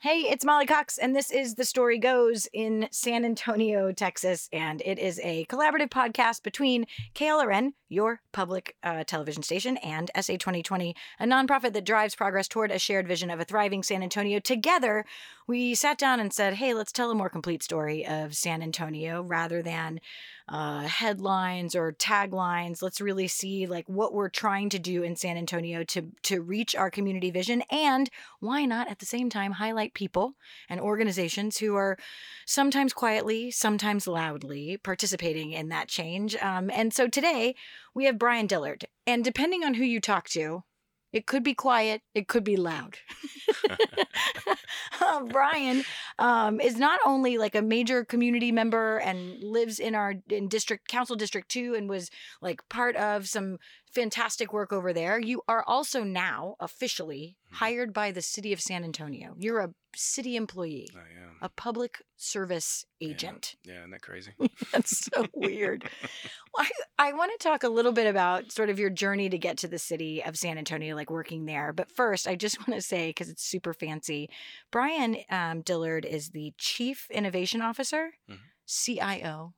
Hey, it's Molly Cox, and this is The Story Goes in San Antonio, Texas. And it is a collaborative podcast between KLRN, your public uh, television station, and SA 2020, a nonprofit that drives progress toward a shared vision of a thriving San Antonio. Together, we sat down and said, hey, let's tell a more complete story of San Antonio rather than uh, headlines or taglines. Let's really see like what we're trying to do in San Antonio to to reach our community vision, and why not at the same time highlight people and organizations who are sometimes quietly, sometimes loudly participating in that change. Um, and so today we have Brian Dillard, and depending on who you talk to, it could be quiet, it could be loud. uh, Brian um, is not only like a major community member and lives in our in district council district two and was like part of some fantastic work over there. You are also now officially Mhm. hired by the city of San Antonio. You're a city employee, I am. a public service agent. Yeah, isn't that crazy? That's so weird. Well, I, I want to talk a little bit about sort of your journey to get to the city of San Antonio, like working there. But first, I just want to say, because it's super fancy, Brian um, Dillard is the Chief Innovation Officer, Mhm. CIO.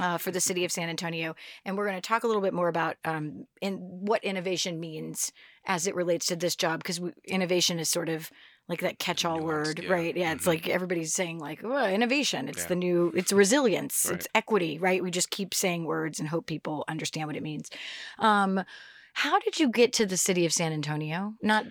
Uh, for the city of San Antonio, and we're going to talk a little bit more about um, in what innovation means as it relates to this job, because innovation is sort of like that catch-all Nuanced, word, yeah. right? Yeah, it's Mhm. like everybody's saying like oh, innovation. It's Yeah. the new. It's resilience. Right. It's equity, right? We just keep saying words and hope people understand what it means. Um, how did you get to the city of San Antonio? Not,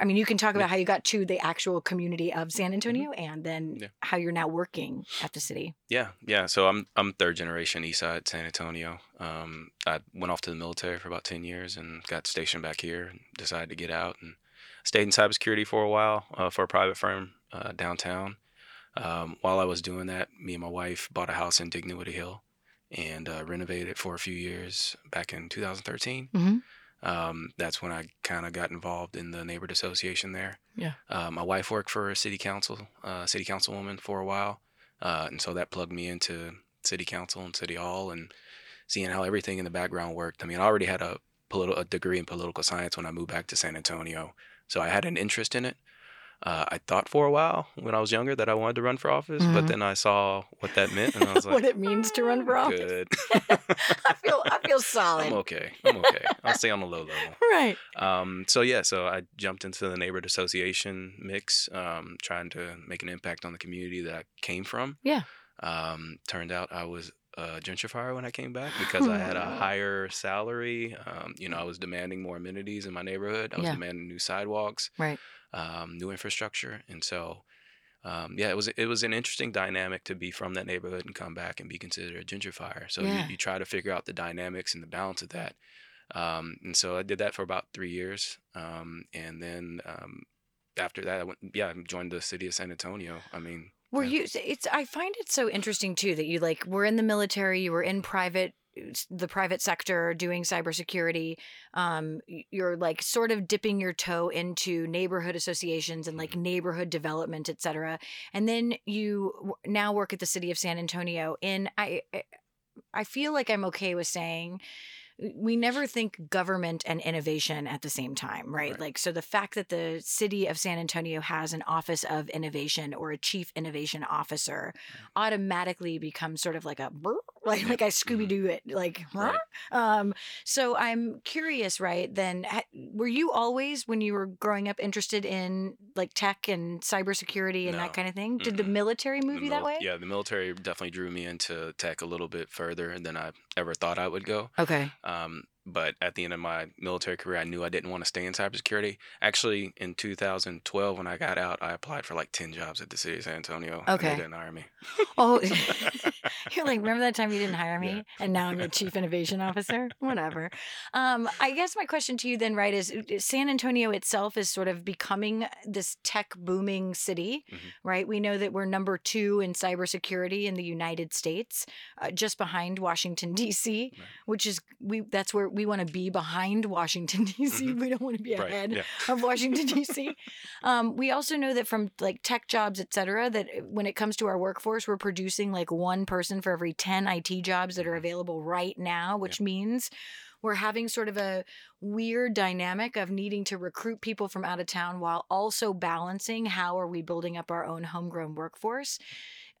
I mean, you can talk about how you got to the actual community of San Antonio, and then Mm-hmm. Yeah. how you're now working at the city. Yeah, yeah. So I'm I'm third generation East Side San Antonio. Um, I went off to the military for about ten years and got stationed back here. and Decided to get out and stayed in cybersecurity for a while uh, for a private firm uh, downtown. Um, while I was doing that, me and my wife bought a house in Dignowity Hill and uh, renovated it for a few years back in 2013. Mhm. Um, that's when I kind of got involved in the neighborhood association there. Yeah. Uh, my wife worked for a city council, uh, city councilwoman for a while, uh, and so that plugged me into city council and city hall and seeing how everything in the background worked. I mean, I already had a political a degree in political science when I moved back to San Antonio, so I had an interest in it. Uh, I thought for a while when I was younger that I wanted to run for office, Mhm. but then I saw what that meant, and I was like, what it means to run for office. Good. I feel, I feel solid. I'm okay. I'm okay. I'll stay on the low level. Right. Um, so yeah, so I jumped into the neighborhood association mix, um, trying to make an impact on the community that I came from. Yeah. Um, turned out I was a gentrifier when I came back because I had a higher salary. Um, you know, I was demanding more amenities in my neighborhood. I was Yeah. demanding new sidewalks, Right. Um, new infrastructure, and so. Um, yeah, it was it was an interesting dynamic to be from that neighborhood and come back and be considered a gentrifier. So Yeah. you, you try to figure out the dynamics and the balance of that. Um, and so I did that for about three years. Um, and then um, after that, I went, yeah, I joined the city of San Antonio. I mean, Were yeah. you? It's. I find it so interesting too that you like were in the military, you were in private, the private sector doing cybersecurity. Um, you're like sort of dipping your toe into neighborhood associations and like neighborhood development, et cetera. And then you now work at the city of San Antonio. And I, I- I feel like I'm okay with saying we never think government and innovation at the same time, right? Right. Like, so the fact that the city of San Antonio has an office of innovation or a chief innovation officer automatically becomes sort of like a like, like I Scooby Doo it, like, Right. um. So I'm curious, right? Then, ha- were you always, when you were growing up, interested in like tech and cybersecurity and No. that kind of thing? Did the Mm-mm. military The move you that way? Yeah, the military definitely drew me into tech a little bit further than I ever thought I would go. Okay. Um, um, but at the end of my military career, I knew I didn't want to stay in cybersecurity. Actually, in 2012, when I got out, I applied for like 10 jobs at the city of San Antonio. and Okay. they didn't hire me. Oh, you're like, remember that time you didn't hire me, Yeah. and now I'm your chief innovation officer. Whatever. Um, I guess my question to you then, right, is uh, San Antonio itself is sort of becoming this tech booming city, Mhm. right? We know that we're number two in cybersecurity in the United States, uh, just behind Washington D.C., Right. which is we. That's where we want to be behind Washington D.C. Mhm. We don't want to be Right. ahead Yeah. of Washington D.C. Um, we also know that from like tech jobs, et cetera, that uh, when it comes to our workforce, we're producing like one person for every ten IT jobs that are Mhm. available right now, which means we're having sort of a weird dynamic of needing to recruit people from out of town while also balancing how are we building up our own homegrown workforce.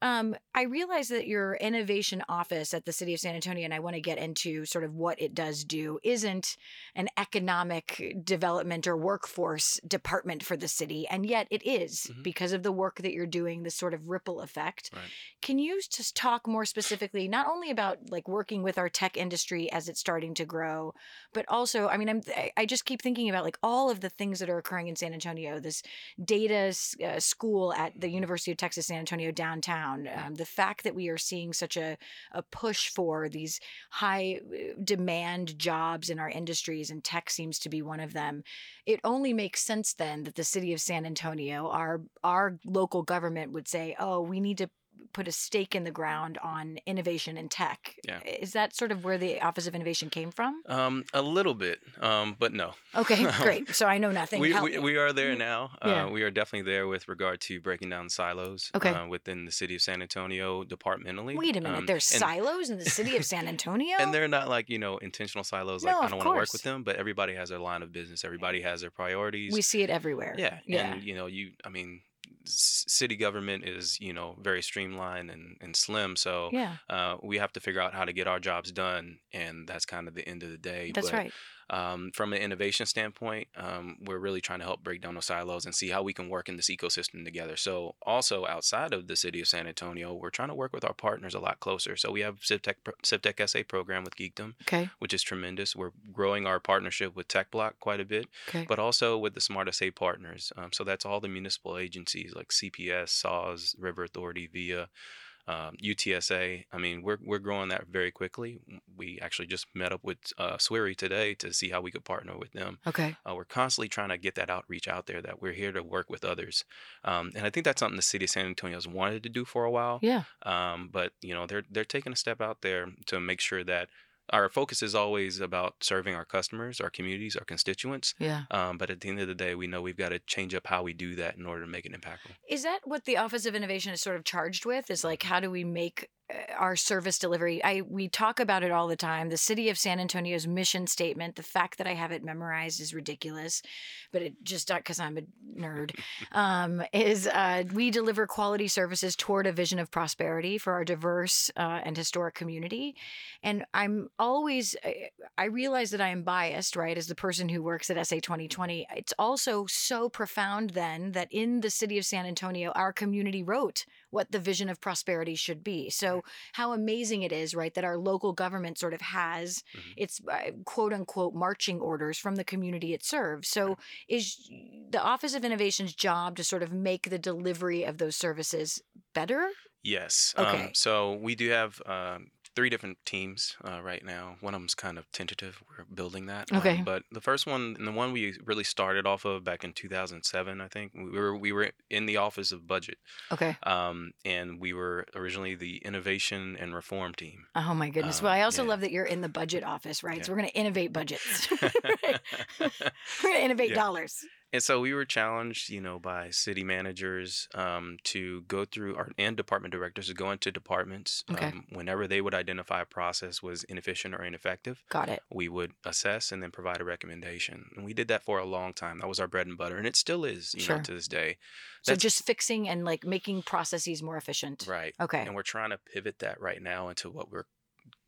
Um, I realize that your innovation office at the city of San Antonio, and I want to get into sort of what it does do, isn't an economic development or workforce department for the city. And yet it is Mhm. because of the work that you're doing, the sort of ripple effect. Right. Can you just talk more specifically, not only about like working with our tech industry as it's starting to grow, but also, I mean, I'm, I- I just keep thinking about like all of the things that are occurring in San Antonio, this data uh, school at the University of Texas San Antonio downtown. Um, the fact that we are seeing such a, a push for these high uh, demand jobs in our industries, and tech seems to be one of them. It only makes sense then that the city of San Antonio, our our local government, would say, "Oh, we need to." Put a stake in the ground on innovation and tech. Yeah. Is that sort of where the Office of Innovation came from? Um, a little bit, um, but no. Okay, great. So I know nothing. We, we, we are there now. Yeah. Uh, we are definitely there with regard to breaking down silos Okay. uh, within the city of San Antonio departmentally. Wait a minute. Um, There's and, silos in the city of San Antonio? and they're not like, you know, intentional silos. Like, No, I don't want to work with them, but everybody has their line of business. Everybody has their priorities. we see it everywhere. Yeah, Yeah. and you know, you. I mean, s- city government is you know very streamlined and, and slim. So yeah. uh, we have to figure out how to get our jobs done, and that's kind of the end of the day. That's but, right. Um, from an innovation standpoint, um, we're really trying to help break down those silos and see how we can work in this ecosystem together. So, also outside of the city of San Antonio, we're trying to work with our partners a lot closer. So, we have CivTech, CivTech SA program with Geekdom, Okay. which is tremendous. We're growing our partnership with Tech Bloc quite a bit Okay. but also with the Smart SA partners. Um, so that's all the municipal agencies like CPS, SAWS, River Authority, VIA, um, UTSA. I mean, we're we're growing that very quickly. We actually just met up with uh, Swery today to see how we could partner with them. Okay. Uh, we're constantly trying to get that outreach out there that we're here to work with others, um, and I think that's something the city of San Antonio has wanted to do for a while. Yeah. Um, but you know, they're they're taking a step out there to make sure that our focus is always about serving our customers, our communities, our constituents. Yeah. Um, but at the end of the day, we know we've got to change up how we do that in order to make it impactful. Is that what the Office of Innovation is sort of charged with? Is like how do we make our service delivery? I we talk about it all the time. The City of San Antonio's mission statement. The fact that I have it memorized is ridiculous, but it just because I'm a nerd. Um, is uh, we deliver quality services toward a vision of prosperity for our diverse uh, and historic community. And I'm always I, I realize that I am biased, right, as the person who works at SA 2020. It's also so profound then that in the city of San Antonio, our community wrote what the vision of prosperity should be. So, how amazing it is, right, that our local government sort of has Mhm. its uh, quote unquote marching orders from the community it serves. So, is the Office of Innovation's job to sort of make the delivery of those services better? Yes. Okay. Um, so we do have um, three different teams uh, right now. One of them's kind of tentative. We're building that. Um, Okay. but the first one, and the one we really started off of back in 2007, I think we were we were in the office of budget, Okay. um, and we were originally the innovation and reform team. Oh my goodness. Um, well, I also yeah. love that you're in the budget office, right? Yeah. So we're going to innovate budgets. we're going to innovate Yeah. dollars. And so we were challenged, you know, by city managers um, to go through our and department directors to go into departments Okay. um, whenever they would identify a process was inefficient or ineffective. Got it. We would assess and then provide a recommendation, and we did that for a long time. That was our bread and butter, and it still is, you Sure. know, to this day. So just fixing and like making processes more efficient. right. Okay. And we're trying to pivot that right now into what we're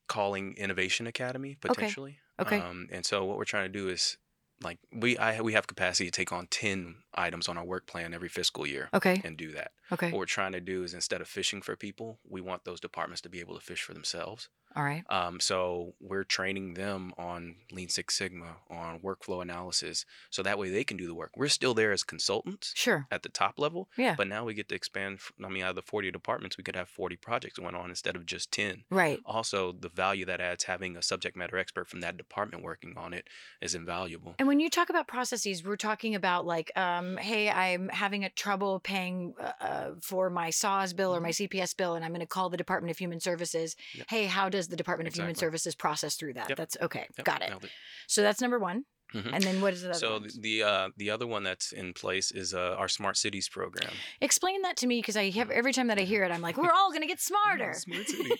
calling Innovation Academy potentially. Okay. Um, and so what we're trying to do is like we I we have capacity to take on ten items on our work plan every fiscal year Okay. and do that. Okay. What we're trying to do is instead of fishing for people, we want those departments to be able to fish for themselves. All right. Um, so we're training them on Lean Six Sigma, on workflow analysis, so that way they can do the work. We're still there as consultants Sure. at the top level, Yeah. but now we get to expand. I mean, out of the 40 departments, we could have 40 projects going on instead of just 10. Right. Also, the value that adds having a subject matter expert from that department working on it is invaluable. And when you talk about processes, we're talking about like, um, hey, I'm having a trouble paying uh, uh, for my SAWS bill or my CPS bill, and I'm going to call the Department of Human Services. Mm-hmm. Yep. Hey, how does the Department of Human Services process through that? Yep. That's okay. Yep, Got it. it. So that's number one. Mhm. And then what is the other So one? the the, uh, the other one that's in place is uh, our Smart Cities program. Explain that to me because I have every time that I hear it, I'm like, we're all going to get smarter. Smart cities.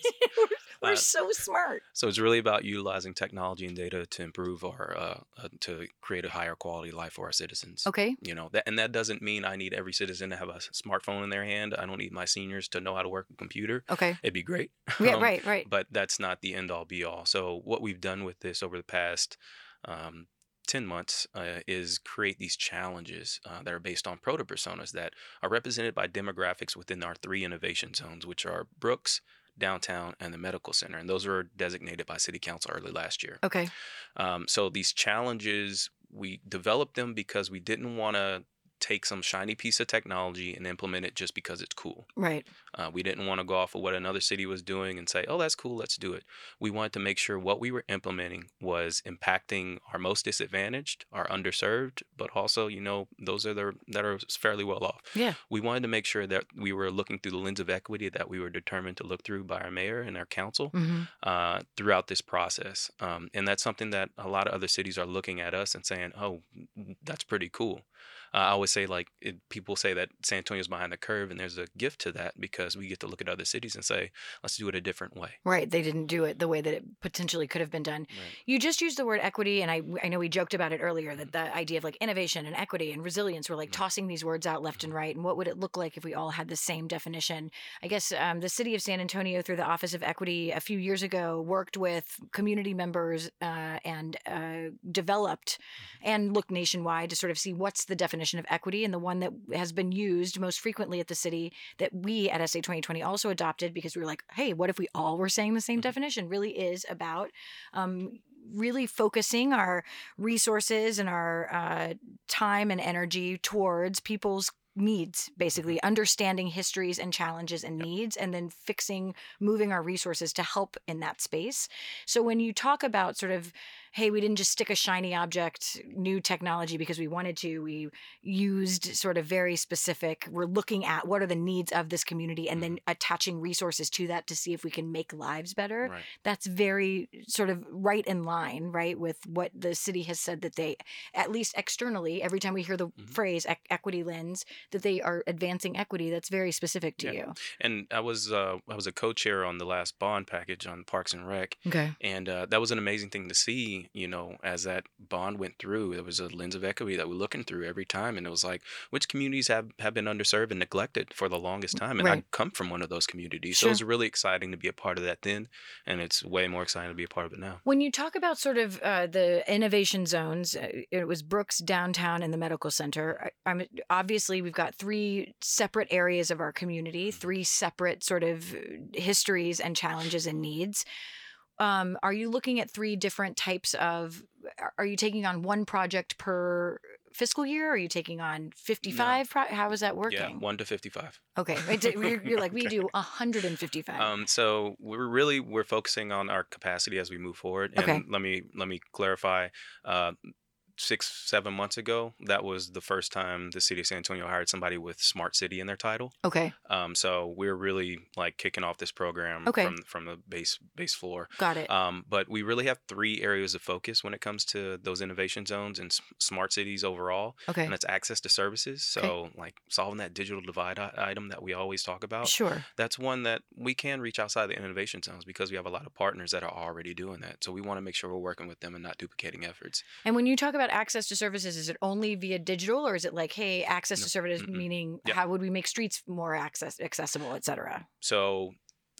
We're Uh, so smart. So it's really about utilizing technology and data to improve our uh, uh, to create a higher quality life for our citizens. Okay. You know that, and that doesn't mean I need every citizen to have a smartphone in their hand. I don't need my seniors to know how to work a computer. Okay. It'd be great. Yeah. Um, right. Right. But that's not the end all be all. So what we've done with this over the past um, 10 months uh, is create these challenges uh, that are based on proto personas that are represented by demographics within our three innovation zones, which are Brooks, downtown, and the medical center. And those were designated by City Council early last year. Okay. Um, so these challenges, we developed them because we didn't want to take some shiny piece of technology and implement it just because it's cool. Right. Uh, we didn't want to go off of what another city was doing and say, oh, that's cool, let's do it. We wanted to make sure what we were implementing was impacting our most disadvantaged, our underserved, but also, you know, those are the that are fairly well off. Yeah. We wanted to make sure that we were looking through the lens of equity that we were determined to look through by our mayor and our council hmm uh, throughout this process. Um, and that's something that a lot of other cities are looking at us and saying, oh, that's pretty cool. Uh, I always say, like, it, people say that San Antonio's behind the curve, and there's a gift to that because we get to look at other cities and say, let's do it a different way. Right. They didn't do it the way that it potentially could have been done. Right. You just used the word equity, and I I know we joked about it earlier that the idea of like innovation and equity and resilience were like Mhm. tossing these words out left and right. And what would it look like if we all had the same definition? I guess um, the city of San Antonio, through the Office of Equity, a few years ago, worked with community members uh, and uh, developed and looked nationwide to sort of see what's the definition of equity. And the one that has been used most frequently at the city that we at SA 2020 also adopted because we were like, hey, what if we all were saying the same Mhm. definition? Really is about um, really focusing our resources and our uh, time and energy towards people's needs basically understanding histories and challenges and needs and then fixing moving our resources to help in that space so when you talk about sort of hey we didn't just stick a shiny object new technology because we wanted to we used sort of very specific we're looking at what are the needs of this community and then attaching resources to that to see if we can make lives better Right. that's very sort of right in line, right, with what the city has said that they, at least externally, every time we hear the Mhm. phrase ec- equity lens, that they are advancing equity. That's very specific to Yeah. you. And I was uh, I was a co-chair on the last bond package on Parks and Rec, Okay. and uh, that was an amazing thing to see. You know, as that bond went through, there was a lens of equity that we're looking through every time, and it was like, which communities have have been underserved and neglected for the longest time? And I come from one of those communities, so it was really exciting to be a part of that then, and it's way more exciting to be a part of it now. When you talk about sort of uh, the innovation zones, uh, it was Brooks downtown and the medical center. I, I'm obviously we've got three separate areas of our community, three separate sort of uh, histories and challenges and needs. Um, are you looking at three different types of? are- Are you taking on one project per fiscal year? Are you taking on fifty-five? Pro- how is that working? Yeah, one to fifty-five. Okay, right, d- you're, you're like we Okay. do hundred and fifty-five. Um, so we're really we're focusing on our capacity as we move forward. And Okay. let me let me clarify. Uh, six seven months ago, that was the first time the city of San Antonio hired somebody with smart city in their title. okay, Um, so we're really like kicking off this program Okay. from from the base base floor. got it. Um, but we really have three areas of focus when it comes to those innovation zones and smart cities overall, Okay, and that's access to services. So like solving that digital divide item that we always talk about sure. that's one that we can reach outside the innovation zones because we have a lot of partners that are already doing that. So we want to make sure we're working with them and not duplicating efforts. And when you talk about access to services, is it only via digital or is it like, hey, access No, to services mm-mm. meaning Yeah. how would we make streets more access accessible, et cetera? So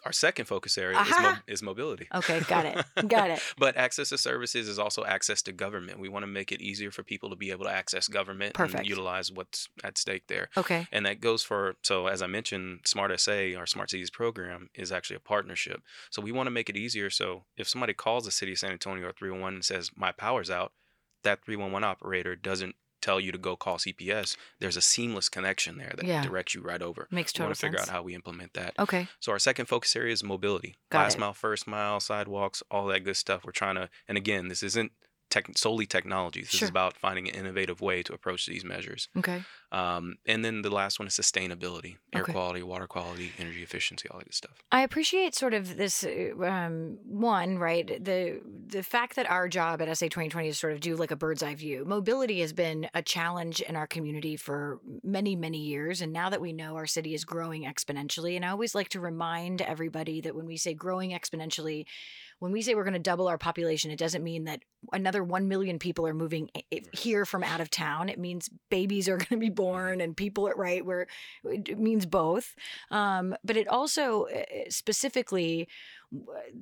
our second focus area is, mo- uh-huh. is mobility. Okay, got it. Got it. But access to services is also access to government. We want to make it easier for people to be able to access government Perfect. and utilize what's at stake there. Okay. And that goes for, so as I mentioned, Smart SA, our Smart Cities program, is actually a partnership. So we want to make it easier. So if somebody calls the city of San Antonio or 311 and says, my power's out, that 311 operator doesn't tell you to go call CPS. There's a seamless connection there that Yeah. directs you right over. Makes We total want to figure sense. out how we implement that. Okay. So our second focus area is mobility. Got Last it. mile, first mile, sidewalks, all that good stuff. We're trying to, and again, this isn't tech, solely technology. This Sure. is about finding an innovative way to approach these measures. Okay. Um, and then the last one is sustainability, air Okay. quality, water quality, energy efficiency, all that good stuff. I appreciate sort of this uh, um, one, right? The the fact that our job at SA 2020 is sort of do like a bird's eye view. Mobility has been a challenge in our community for many, many years. And now that we know our city is growing exponentially, and I always like to remind everybody that when we say growing exponentially, when we say we're going to double our population, it doesn't mean that another 1 million people are moving here from out of town. It means babies are going to be born and people, are right? Where it means both. Um, but it also uh, specifically w-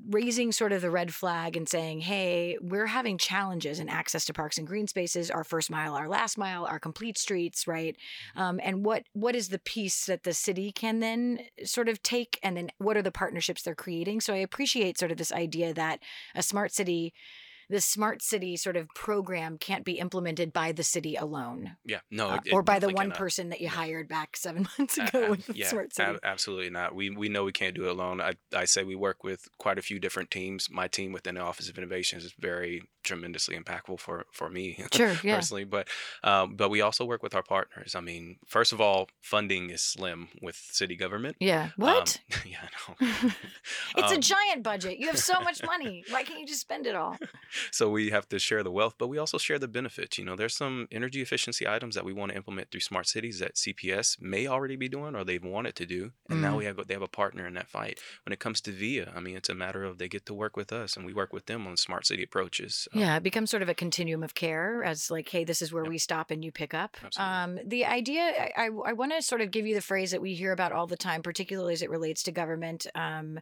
raising sort of the red flag and saying, hey, we're having challenges in access to parks and green spaces, our first mile, our last mile, our complete streets, right? Um, and what what is the piece that the city can then sort of take, and then what are the partnerships they're creating? So I appreciate sort of this idea that a smart city. This smart city sort of program can't be implemented by the city alone, Yeah, no, uh, it- or by the one cannot. person that you Yeah. hired back seven months ago a- with the yeah, smart city. ab- absolutely not. We we know we can't do it alone. I, I say we work with quite a few different teams. My team within the Office of Innovations is very tremendously impactful for for me Sure, yeah. personally. But um, but we also work with our partners. I mean, first of all, funding is slim with city government. Yeah. Um, What? yeah, I know. it's a Um, giant budget. You have so much money. Why can't you just spend it all? so we have to share the wealth, but we also share the benefits. You know, there's some energy efficiency items that we want to implement through smart cities that CPS may already be doing or they've wanted to do, and now Mm. we have they have a partner in that fight. When it comes to VIA, I mean, it's a matter of they get to work with us, and we work with them on smart city approaches. So, Yeah, it becomes sort of a continuum of care as like, hey, this is where Yep. we stop and you pick up. Um, the idea, I, I, want to sort of give you the phrase that we hear about all the time, particularly as it relates to government. Um,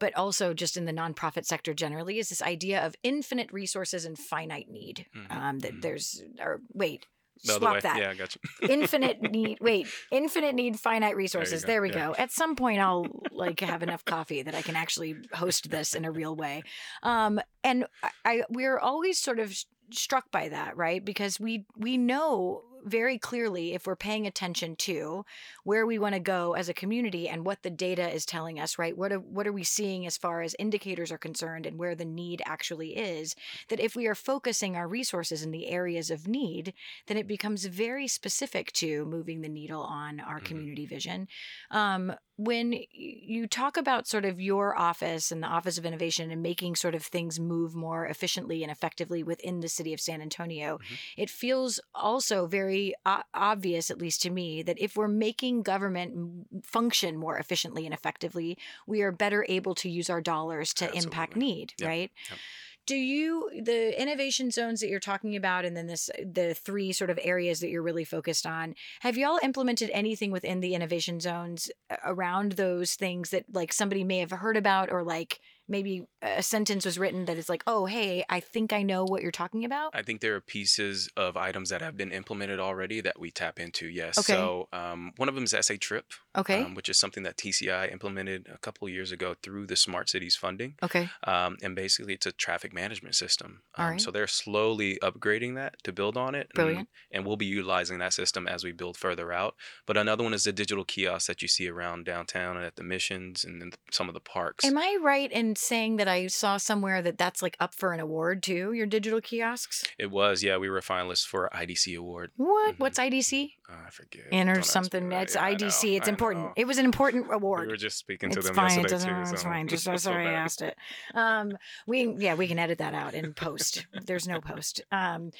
but also just in the nonprofit sector generally, is this idea of infinite resources and finite need. Mhm, Um, that mhm. there's, or wait, swap way. that. Yeah, I got you. infinite need wait infinite need finite resources there, we yeah. go at some point i'll like have enough coffee that i can actually host this in a real way um and i, I we're always sort of struck by that right because we we know very clearly if we're paying attention to where we want to go as a community and what the data is telling us right what are, what are we seeing as far as indicators are concerned and where the need actually is that if we are focusing our resources in the areas of need then it becomes very specific to moving the needle on our Mhm. community vision. Um, when you talk about sort of your office and the Office of Innovation and making sort of things move more efficiently and effectively within the city of San Antonio, Mhm. it feels also very o- obvious, at least to me, that if we're making government function more efficiently and effectively, we are better able to use our dollars to impact need, Yep, right? yep. do you the innovation zones that you're talking about and then this the three sort of areas that you're really focused on have y'all implemented anything within the innovation zones around those things that like somebody may have heard about or like maybe a sentence was written that is like oh hey i think i know what you're talking about I think there are pieces of items that have been implemented already that we tap into. Yes. Okay. So um, one of them is SA Trip, okay um, which is something that TCI implemented a couple of years ago through the Smart Cities funding. okay Um, and basically, it's a traffic management system. All Um, right. So they're slowly upgrading that to build on it. and- Brilliant. And, we'll be utilizing that system as we build further out. But another one is the digital kiosks that you see around downtown and at the missions and in some of the parks. am i right in saying that i saw somewhere that that's like up for an award too your digital kiosks it was, yeah, we were finalists for IDC award. what Mhm. what's idc Uh, I forget. in Don't or me something it's idc know, it's I important know. it was an important award. We were just speaking to it's them fine. It yesterday doesn't too. matter. It's so fine. Just so sorry I asked it. Um, we yeah, we can edit that out in post. There's no post. Um,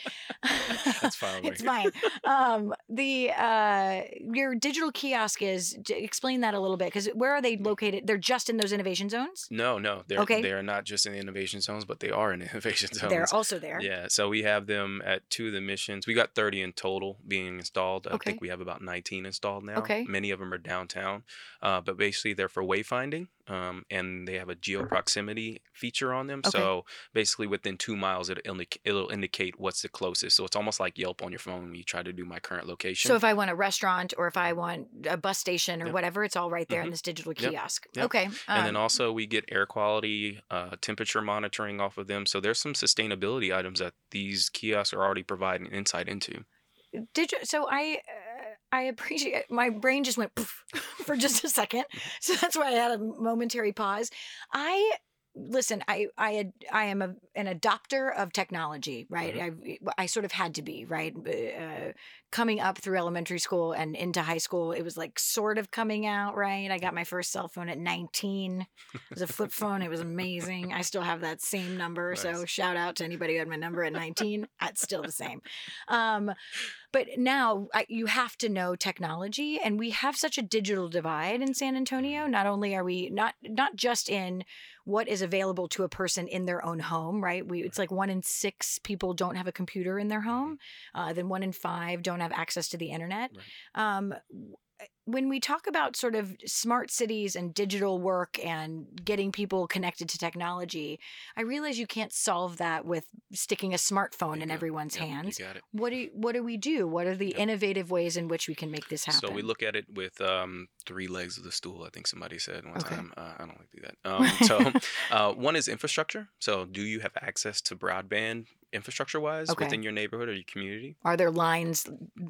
That's fine it's fine. Um, the uh, your digital kiosk is. Explain that a little bit because where are they located? They're just in those innovation zones. No, no, they're Okay. they are not just in the innovation zones, but they are in innovation zones. They're also there. Yeah, so we have them at two of the missions. We got 30 in total being installed. I Okay. think we have about 19 installed now. Okay. Many of them are downtown, uh, but basically they're for wayfinding, um, and they have a geo proximity feature on them. Okay. So basically, within two miles, it'll, indic- it'll indicate what's the closest. So it's almost like Yelp on your phone when you try to do my current location. So if I want a restaurant or if I want a bus station or Yep. whatever, it's all right there in Mhm. this digital kiosk. Yep. Okay. and then um, also we get air quality, uh, temperature monitoring off of them. So there's some sustainability items that these kiosks are already providing insight into. Did you so i uh, i appreciate my brain just went poof for just a second. So that's why i had a momentary pause. I listen, I I ad- I am a, an adopter of technology, right? Mm-hmm. I I sort of had to be, right? Uh, coming up through elementary school and into high school, it was like sort of coming out, right? I got my first cell phone at 19. It was a flip phone. It was amazing. I still have that same number, so shout out to anybody who had my number at 19. It's still the same. Um, but now I, you have to know technology, and we have such a digital divide in San Antonio. Not only are we not not just in what is available to a person in their own home, right? We it's like one in six people don't have a computer in their home. Uh, then one in five don't have access to the internet. Um, w- when we talk about sort of smart cities and digital work and getting people connected to technology, I realize you can't solve that with sticking a smartphone in Bingo. everyone's Yep, hands. You got it. What do you, what do we do? What are the Yep. innovative ways in which we can make this happen? So we look at it with um, three legs of the stool. I think somebody said one Okay. time. Uh, I don't like to do that. Um, so uh, one is infrastructure. So do you have access to broadband infrastructure wise Okay. within your neighborhood or your community? Are there lines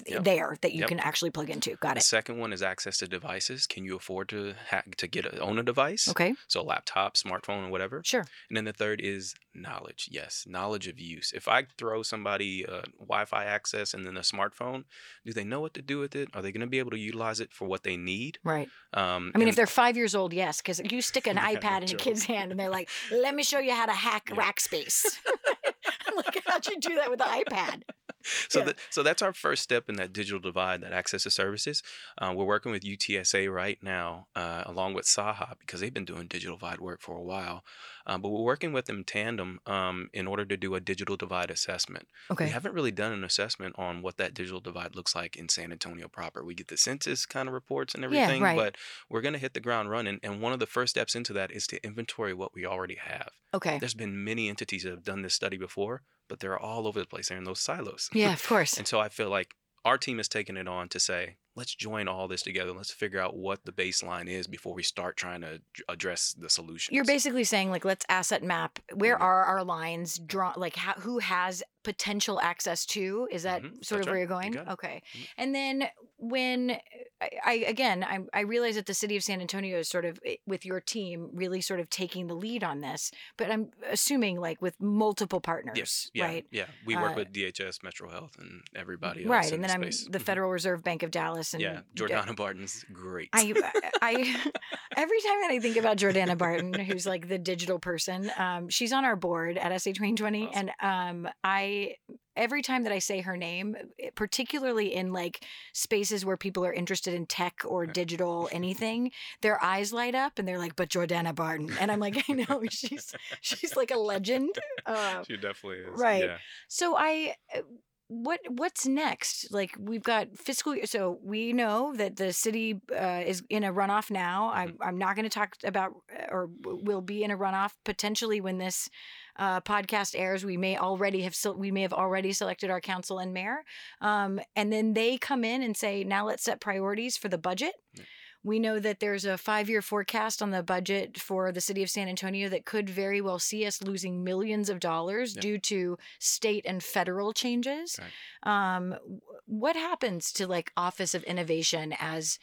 Yep. there that you Yep. can actually plug into? Got The it. second one is access to devices. Can you afford to ha- to get a, own a device? Okay, So laptop, smartphone, or whatever. sure. And then the third is knowledge. Yes, knowledge of use. If I throw somebody uh, Wi-Fi access and then a smartphone, do they know what to do with it? Are they going to be able to utilize it for what they need? Right. Um, I mean, if they're five years old, yes, because you stick an iPad in a kid's hand and they're like, "Let me show you how to hack Yeah. Rackspace." I'm like, how'd you do that with the iPad? so yeah. that so that's our first step in that digital divide, that access to services. Uh, we're working with UTSA right now, uh, along with Saha, because they've been doing digital divide work for a while. Um, but we're working with them tandem um, in order to do a digital divide assessment. Okay. We haven't really done an assessment on what that digital divide looks like in San Antonio proper. We get the census kind of reports and Yeah, everything, right. but we're going to hit the ground running. And one of the first steps into that is to inventory what we already have. Okay. There's been many entities that have done this study before, but they're all over the place. They're in those silos. Yeah, of course. And so I feel like our team has taken it on to say, let's join all this together. Let's figure out what the baseline is before we start trying to address the solution. You're basically saying like let's asset map where Mhm. are our lines drawn like how, who has potential access to is that Mhm, sort of that's where right. you're going it. okay Mhm. and then when I, I again I, I realize that the city of san antonio is sort of eh, with your team really sort of taking the lead on this but i'm assuming like with multiple partners Yes. Yeah. right Yeah. We work Uh, with DHS, Metro Health, and everybody else. right and then the i'm the Mhm. federal reserve bank of dallas and Yeah. Jordana Barton's great. I, I, every time that I think about Jordana Barton, who's like the digital person, um, she's on our board at SA 2020, Awesome. and um, I every time that I say her name, particularly in like spaces where people are interested in tech or digital anything, their eyes light up and they're like, "But Jordana Barton," and I'm like, I know she's she's like a legend. Uh, she definitely is. right. Yeah. so I uh, what what's next? Like we've got fiscal year so we know that the city uh, is in a runoff now. I'm Mm-hmm. I'm not going to talk about uh, or will be in a runoff potentially when this uh, podcast airs. We may already have we may have already selected our council and mayor. Um, and then they come in and say, "Now let's set priorities for the budget." We know that there's a five year forecast on the budget for the city of San Antonio that could very well see us losing millions of dollars Yeah. due to state and federal changes. Um, what happens to like Office of Innovation as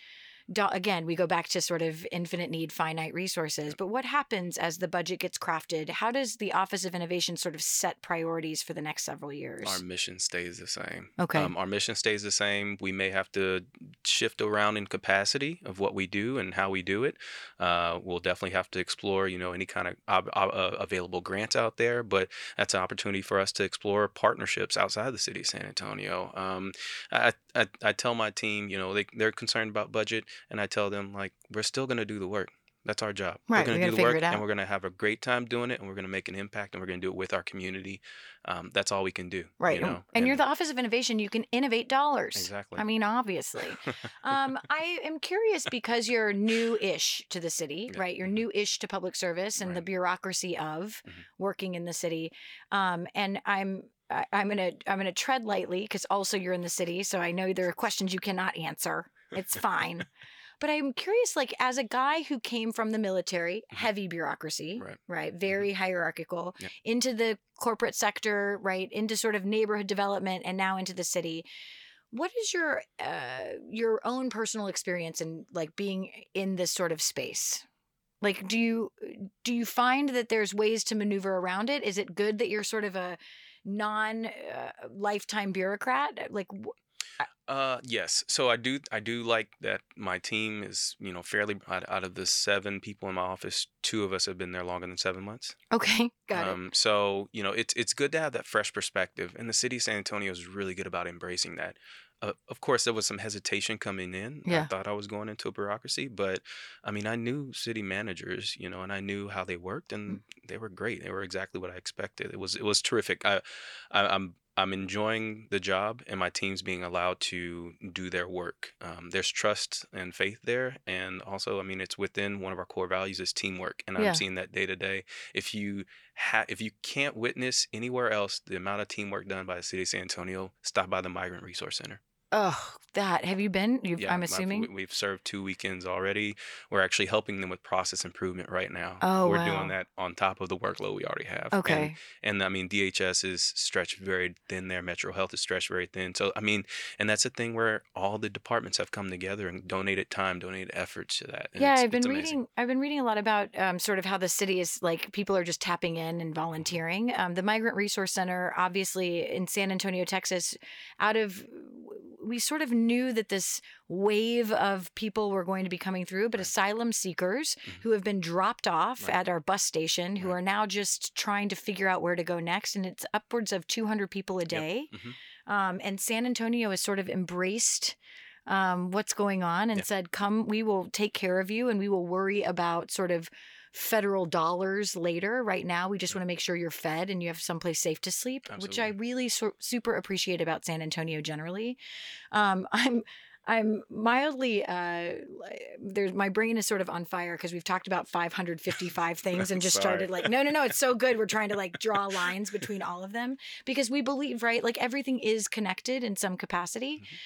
again, we go back to sort of infinite need, finite resources. But what happens as the budget gets crafted? How does the Office of Innovation sort of set priorities for the next several years? Our mission stays the same. Okay. Um, our mission stays the same. We may have to shift around in capacity of what we do and how we do it. Uh, we'll definitely have to explore, you know, any kind of ob- ob- uh, available grants out there. But that's an opportunity for us to explore partnerships outside the city of San Antonio. Um, I, I I tell my team, you know, they they're concerned about budget, and I tell them like we're still going to do the work. That's our job. Right, We're going to do the work, figure it out. and we're going to have a great time doing it, and we're going to make an impact, and we're going to do it with our community. Um, that's all we can do. right. You and- know? and, you're the Office of Innovation. You can innovate dollars. exactly. I mean, obviously. um, I am curious because you're new-ish to the city, Yeah. right? You're new-ish to public service and the bureaucracy of Mhm. working in the city. Um, and I'm I, I'm gonna I'm gonna tread lightly because also you're in the city, so I know there are questions you cannot answer. It's fine. But I'm curious, like as a guy who came from the military, Mhm. heavy bureaucracy, Right. right, very hierarchical, Yep. into the corporate sector, right, into sort of neighborhood development, and now into the city. What is your uh, your own personal experience in like being in this sort of space? Like, do you do you find that there's ways to maneuver around it? Is it good that you're sort of a non uh, lifetime bureaucrat? Like, uh, yes. So I do. I do like that my team is, you know, fairly out, out of the seven people in my office, two of us have been there longer than seven months. okay, got it. Um, so you know, it's it's good to have that fresh perspective, and the city of San Antonio is really good about embracing that. Uh, of course, there was some hesitation coming in. I Yeah. thought I was going into a bureaucracy, but I mean, I knew city managers, you know, and I knew how they worked, Mm. and they were great. They were exactly what I expected. It was it was terrific. I, I I'm I'm enjoying the job, and my team's being allowed to do their work. Um, there's trust and faith there, and also, I mean, it's within one of our core values is teamwork, and Yeah. I'm seeing that day to day. If you ha- if you can't witness anywhere else the amount of teamwork done by the city of San Antonio, stop by the Migrant Resource Center. Oh, that have you been? You've, Yeah, I'm assuming. we- we've served two weekends already. We're actually helping them with process improvement right now. Oh, We're wow. doing that on top of the workload we already have. And- okay. and I mean, DHS is stretched very thin there. Metro Health is stretched very thin. So, I mean, and that's a thing where all the departments have come together and donated time, donated efforts to that. and yeah, I've been reading. I've been reading a lot about um, sort of how the city is like people are just tapping in and volunteering. Um, the Migrant Resource Center, obviously in San Antonio, Texas, out of we sort of knew that this wave of people were going to be coming through, but Right. asylum seekers Mhm. who have been dropped off Right. at our bus station, who Right. are now just trying to figure out where to go next, and it's upwards of 200 people a day. Mhm. Um, and San Antonio has sort of embraced um, what's going on and Yeah. said, "Come, we will take care of you, and we will worry about sort of federal dollars later. Right now, we just want to make sure you're fed and you have someplace safe to sleep, which I really so- super appreciate about San Antonio generally. Um, I'm. I'm mildly uh there's my brain is sort of on fire because we've talked about 555 things and just started like no no no it's so good we're trying to like draw lines between all of them because we believe right like everything is connected in some capacity Mhm.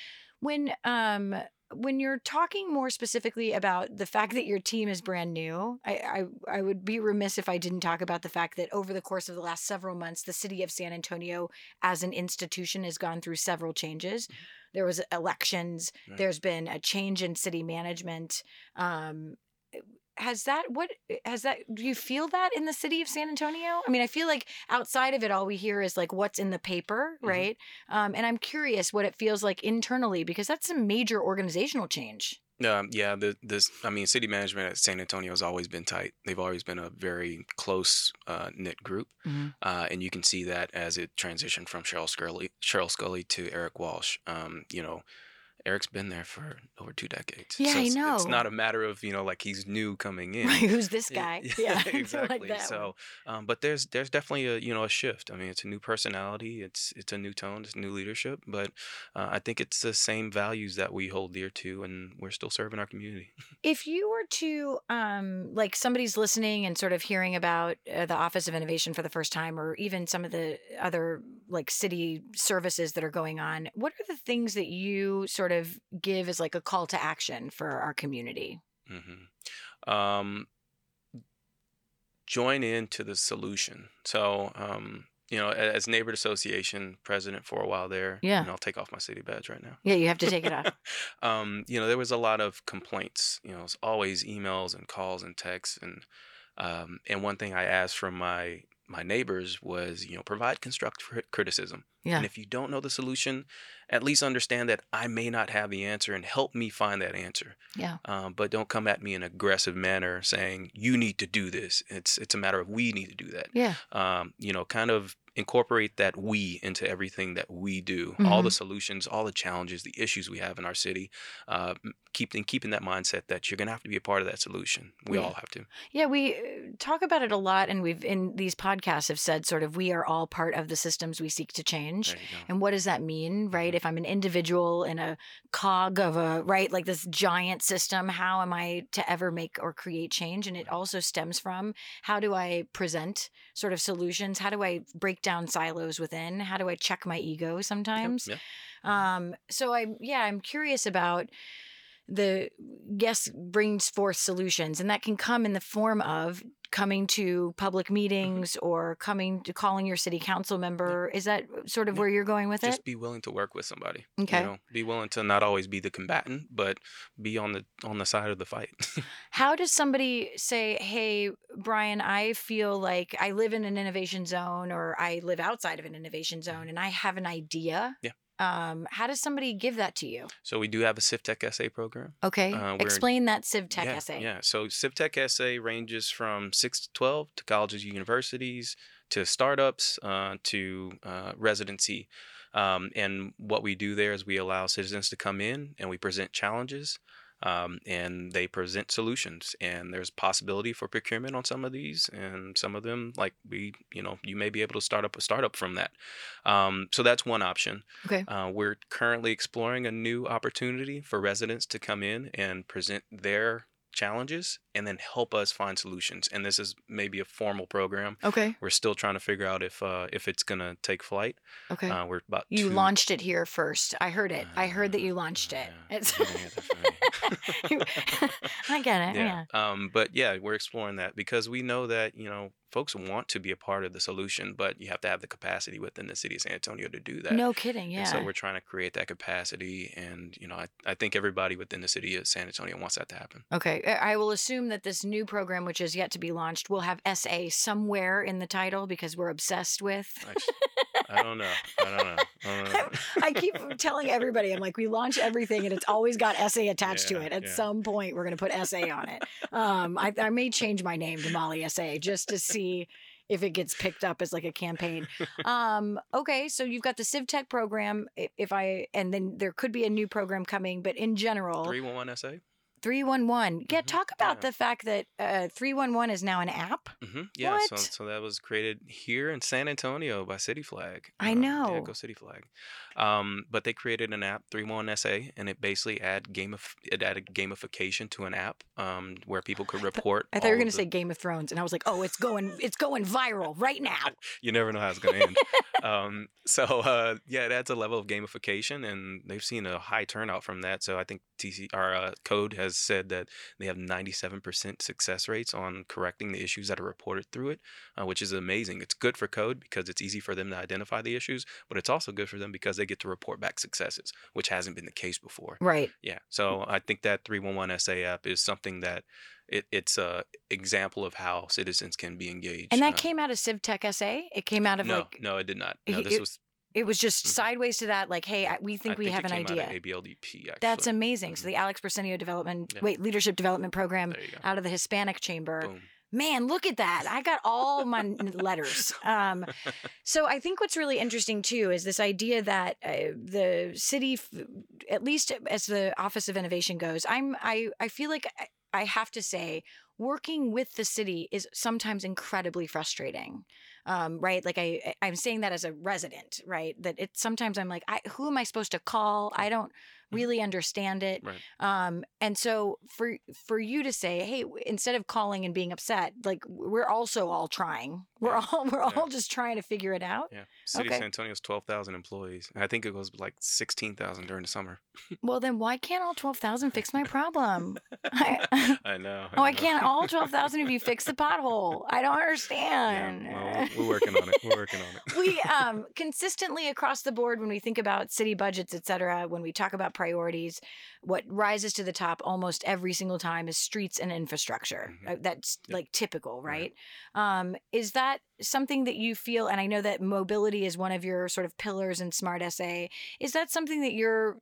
when um when you're talking more specifically about the fact that your team is brand new I, I i would be remiss if i didn't talk about the fact that over the course of the last several months the city of san antonio as an institution has gone through several changes there was elections Right. there's been a change in city management um has that what has that do you feel that in the city of san antonio i mean i feel like outside of it all we hear is like what's in the paper Mhm. right um, and i'm curious what it feels like internally because that's a major organizational change Um, yeah, the, this, I mean, city management at San Antonio has always been tight. They've always been a very close uh, knit group. Mhm. Uh, and you can see that as it transitioned from Sheryl Sculley, Sheryl Sculley to Erik Walsh. Um, you know, Erik's been there for over two decades. Yeah, I it's, know. It's not a matter of, you know, like he's new coming in. Right, who's this guy yeah, like exactly. that so, um, but there's there's definitely a you know a shift. I mean, it's a new personality. It's it's a new tone. It's new leadership. But uh, I think it's the same values that we hold dear to, and we're still serving our community. If you were to, um, like somebody's listening and sort of hearing about uh, the Office of Innovation for the first time, or even some of the other like city services that are going on, what are the things that you sort of give as like a call to action for our community? hmm Um, join into the solution. So, um, you know, as neighborhood association president for a while there, Yeah. and I'll take off my city badge right now. Yeah, you have to take it off. um, you know, there was a lot of complaints. You know, it's always emails and calls and texts, and um, and one thing I asked from my my neighbors was, you know, provide constructive criticism. Yeah. And if you don't know the solution, at least understand that I may not have the answer and help me find that answer. Yeah. Um, but don't come at me in an aggressive manner saying you need to do this. It's it's a matter of we need to do that Yeah. um, you know, kind of incorporate that we into everything that we do. Mm-hmm. All the solutions, all the challenges, the issues we have in our city. Uh, keeping keeping that mindset that you're gonna have to be a part of that solution. We Yeah. all have to. Yeah, we uh, talk about it a lot, and we've in these podcasts have said sort of we are all part of the systems we seek to change. There you go. And what does that mean, right? If I'm an individual in a cog of a, right, like this giant system, how am I to ever make or create change? And it also stems from how do I present sort of solutions? How do I break down silos within? How do I check my ego Yep, sometimes? yep. Um, so I'm, yeah, I'm curious about the guest brings forth solutions, and that can come in the form of coming to public Mm-hmm. meetings or coming to calling your city council member. Is that sort of Yeah. where you're going with it? just be willing to work with somebody. Okay. You know, be willing to not always be the combatant, but be on the on the side of the fight. How does somebody say, "Hey, Brian, I feel like I live in an innovation zone, or I live outside of an innovation zone, and I have an idea"? Mm-hmm. Yeah. Um, how does somebody give that to you? so we do have a CivTech SA program. Okay, Uh, explain that Civ Tech yeah, essay. Yeah. So CivTech SA ranges from six to twelve to colleges, universities, to startups, uh, to uh, residency. Um, and what we do there is we allow citizens to come in and we present challenges. Um, and they present solutions, and there's possibility for procurement on some of these, and some of them, like we, you know, you may be able to start up a startup from that. Um, so that's one option. Okay. Uh, we're currently exploring a new opportunity for residents to come in and present their challenges and then help us find solutions. And this is maybe a formal program. Okay. We're still trying to figure out if uh, if it's gonna take flight. Okay. Uh, we're about you two- launched it here first. I heard it. I heard that you Uh, launched it. yeah, It's you didn't hear that from me. I get it. Yeah. yeah. Um, but yeah, we're exploring that because we know that you know folks want to be a part of the solution, but you have to have the capacity within the city of San Antonio to do that. No kidding. Yeah. And so we're trying to create that capacity, and you know, I, I think everybody within the city of San Antonio wants that to happen. Okay, I will assume that this new program, which is yet to be launched, will have SA somewhere in the title because we're obsessed with. I don't know. I don't know. I don't know. I keep telling everybody, I'm like, we launch everything and it's always got SA attached to it. At yeah. some point, we're going to put SA on it. Um, I, I may change my name to Molly SA just to see if it gets picked up as like a campaign. Um, okay, so you've got the CivTech program. If I and then there could be a new program coming, but in general, Three one one SA. 311. Yeah, Mhm, talk about yeah. the fact that uh, 311 is now an app. Mm-hmm. Yeah. So, so that was created here in San Antonio by City Flag. I Um, know. Yeah, go City Flag. Um, but they created an app, 311 SA, and it basically add game of it added gamification to an app um, where people could report. I thought you were going to the- say Game of Thrones, and I was like, oh, it's going, it's going viral right now. you never know how it's going to end. um, so uh, yeah, it adds a level of gamification, and they've seen a high turnout from that. So I think TC our uh, code has said that they have 97% success rates on correcting the issues that are reported through it, uh, which is amazing. It's good for code because it's easy for them to identify the issues, but it's also good for them because they get to report back successes, which hasn't been the case before. Right. Yeah. So I think that 311 SA app is something that it, it's a example of how citizens can be engaged. And that uh, came out of CivTech SA. It came out of no, like, no, it did not. No, this it- was. It was just Mhm. sideways to that. Like, hey, I, we think I we have it an idea. ABLDP. Actually. That's amazing. So Mhm. the Alex Briseño Development, Yeah. wait, Leadership Development Program There you go. out of the Hispanic Chamber. Boom. Man, look at that. I got all my letters. Um, so I think what's really interesting too is this idea that uh, the city, f- at least as the Office of Innovation goes, I'm I I feel like I, I have to say working with the city is sometimes incredibly frustrating. Um, right? Like I I'm saying that as a resident, right? That it sometimes I'm like, I, who am I supposed to call? I don't really understand it. Right. Um, and so for for you to say, hey, instead of calling and being upset, like we're also all trying. We're Yeah. all we're Yeah. all just trying to figure it out. Yeah. City Okay. of San Antonio has 12,000 employees. And I think it goes like 16,000 during the summer. Well, then why can't all twelve thousand fix my problem? I, I know. oh, I know. can't all twelve thousand of you fix the pothole. I don't Yeah, understand. well, we're working on it. We're working on it. we um consistently across the board when we think about city budgets et cetera when we talk about priorities what rises to the top almost every single time is streets and infrastructure Mhm. Uh, that's Yep. like typical right Right. um is that something that you feel and i know that mobility is one of your sort of pillars in smart sa is that something that your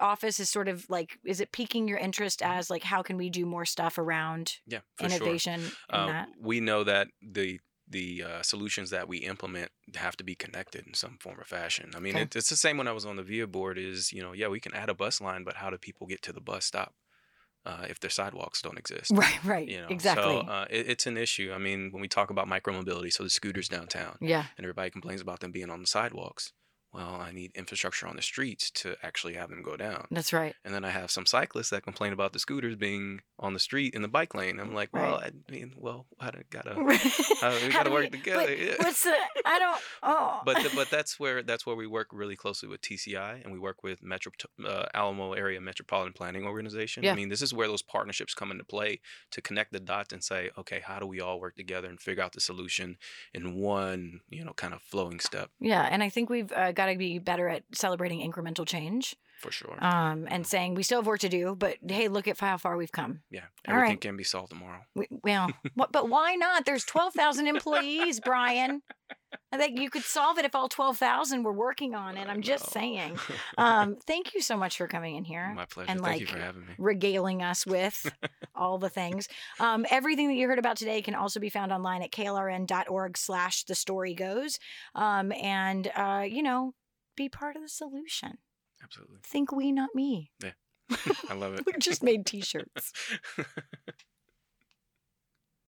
office is sort of like is it piquing your interest as like how can we do more stuff around Yeah, sure. innovation in Uh, that we know that the the uh, solutions that we implement have to be connected in some form or fashion. I mean, Okay. it, it's the same when I was on the VIA board. Is you know, yeah, we can add a bus line, but how do people get to the bus stop uh, if their sidewalks don't exist? right right You know, exactly So uh, it, it's an issue. I mean, when we talk about micromobility, so the scooters downtown, yeah and everybody complains about them being on the sidewalks. Well, I need infrastructure on the streets to actually have them go down. That's right. And then I have some cyclists that complain about the scooters being on the street in the bike lane. I'm like, well, Right. I mean, well, I gotta, uh, we gotta work we- together. But yeah. what's the? I don't. Oh. but but that's where that's where we work really closely with TCI and we work with Metro uh, Alamo Area Metropolitan Planning Organization. Yeah. I mean, this is where those partnerships come into play to connect the dots and say, okay, how do we all work together and figure out the solution in one, you know, kind of flowing step yeah, and I think we've uh, got to be better at celebrating incremental change, for sure. um, and saying we still have work to do, but hey, look at how far we've come. yeah, everything right. can be solved tomorrow. We, well, what, but why not? There's 12,000 employees, Brian. I think you could solve it if all 12,000 were working on it. I'm just saying. Um, thank you so much for coming in here. My pleasure. and, Thank you like, for having me. regaling us with all the things. Um, everything that you heard about today can also be found online at klrn.org slash the story goes. Um, and, uh, you know, be part of the solution. Absolutely. Think we, not me. Yeah. I love it. We just made t-shirts.